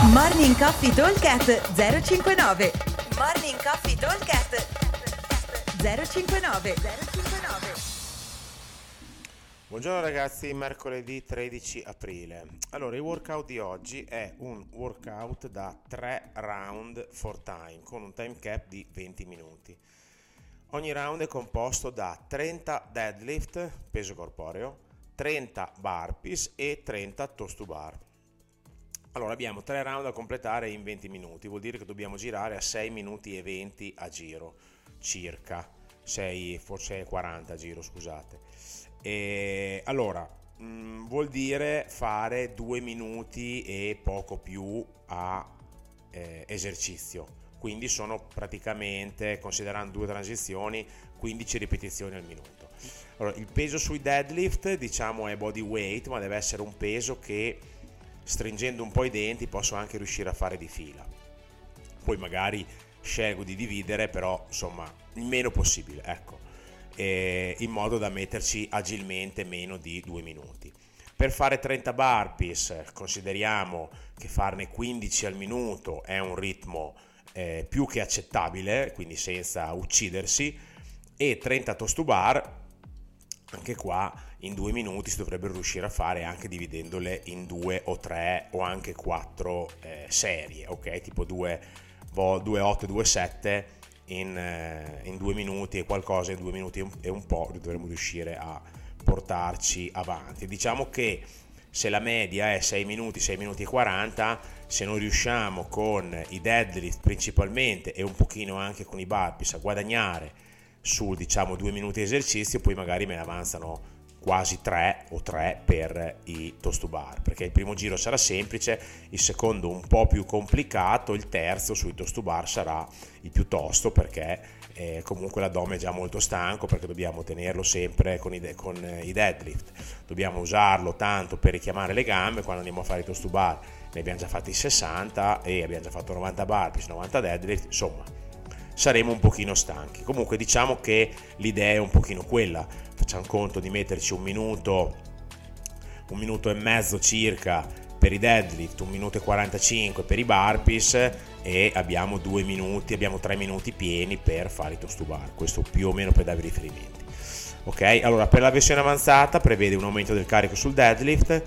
Morning Coffee Talkcast 059 Morning Coffee Talkcast 059 059 Buongiorno ragazzi, mercoledì 13 aprile. Allora, il workout di oggi è un workout da 3 round for time con un time cap di 20 minuti. Ogni round è composto da 30 deadlift, peso corporeo, 30 burpees e 30 toast to bar. Allora abbiamo 3 round da completare in 20 minuti, vuol dire che dobbiamo girare a 6 minuti e 20 a giro, circa, 6, forse 40 a giro, scusate. E allora, mh, mm, vuol dire fare 2 minuti e poco più a eh, esercizio, quindi sono praticamente, considerando due transizioni, 15 ripetizioni al minuto. Allora, il peso sui deadlift diciamo è body weight, ma deve essere un peso che stringendo un po' i denti posso anche riuscire a fare di fila. Poi magari scelgo di dividere, però insomma il meno possibile, ecco, in modo da metterci agilmente meno di due minuti. Per fare 30 burpees consideriamo che farne 15 al minuto è un ritmo eh, più che accettabile, quindi senza uccidersi, e 30 toast to bar anche qua in due minuti si dovrebbero riuscire a fare anche dividendole in due o tre o anche quattro eh, serie, ok? Tipo 2, 2 8 2 7 in, due minuti e qualcosa in due minuti e un, po' dovremmo riuscire a portarci avanti. Diciamo che se la media è 6 minuti, 6 minuti e 40, se non riusciamo con i deadlift principalmente e un pochino anche con i burpees a guadagnare su diciamo due minuti di esercizio, poi magari me ne avanzano quasi tre o tre per i toast to bar perché il primo giro sarà semplice il secondo un po' più complicato il terzo sui toast to bar sarà il più tosto perché eh, comunque l'addome è già molto stanco perché dobbiamo tenerlo sempre con i, de- con eh, i deadlift. Dobbiamo usarlo tanto per richiamare le gambe quando andiamo a fare i toast to bar ne abbiamo già fatti 60 e abbiamo già fatto 90 bar più 90 deadlift insomma saremo un pochino stanchi. Comunque diciamo che l'idea è un pochino quella, facciamo conto di metterci un minuto, un minuto e mezzo circa per i deadlift, un minuto e 45 per i burpees e abbiamo due minuti, abbiamo tre minuti pieni per fare i toast to bar, questo più o meno per darvi riferimenti. Ok, allora per la versione avanzata prevede un aumento del carico sul deadlift,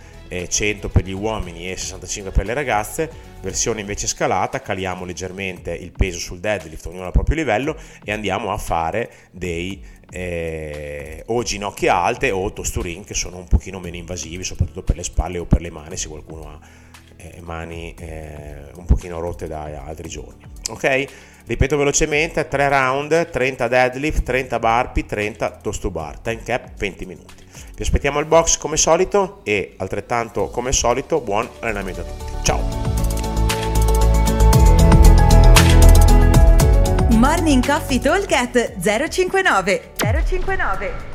100 per gli uomini e 65 per le ragazze, versione invece scalata, caliamo leggermente il peso sul deadlift, ognuno al proprio livello e andiamo a fare dei eh, o ginocchia alte o tosturin che sono un pochino meno invasivi, soprattutto per le spalle o per le mani se qualcuno ha mani eh, un pochino rotte da altri giorni. Ok? Ripeto velocemente, 3 round, 30 deadlift, 30 burpee, 30 toast to bar, time cap 20 minuti. Vi aspettiamo al box come solito e altrettanto come solito buon allenamento a tutti. Ciao! Morning Coffee Talk 059 059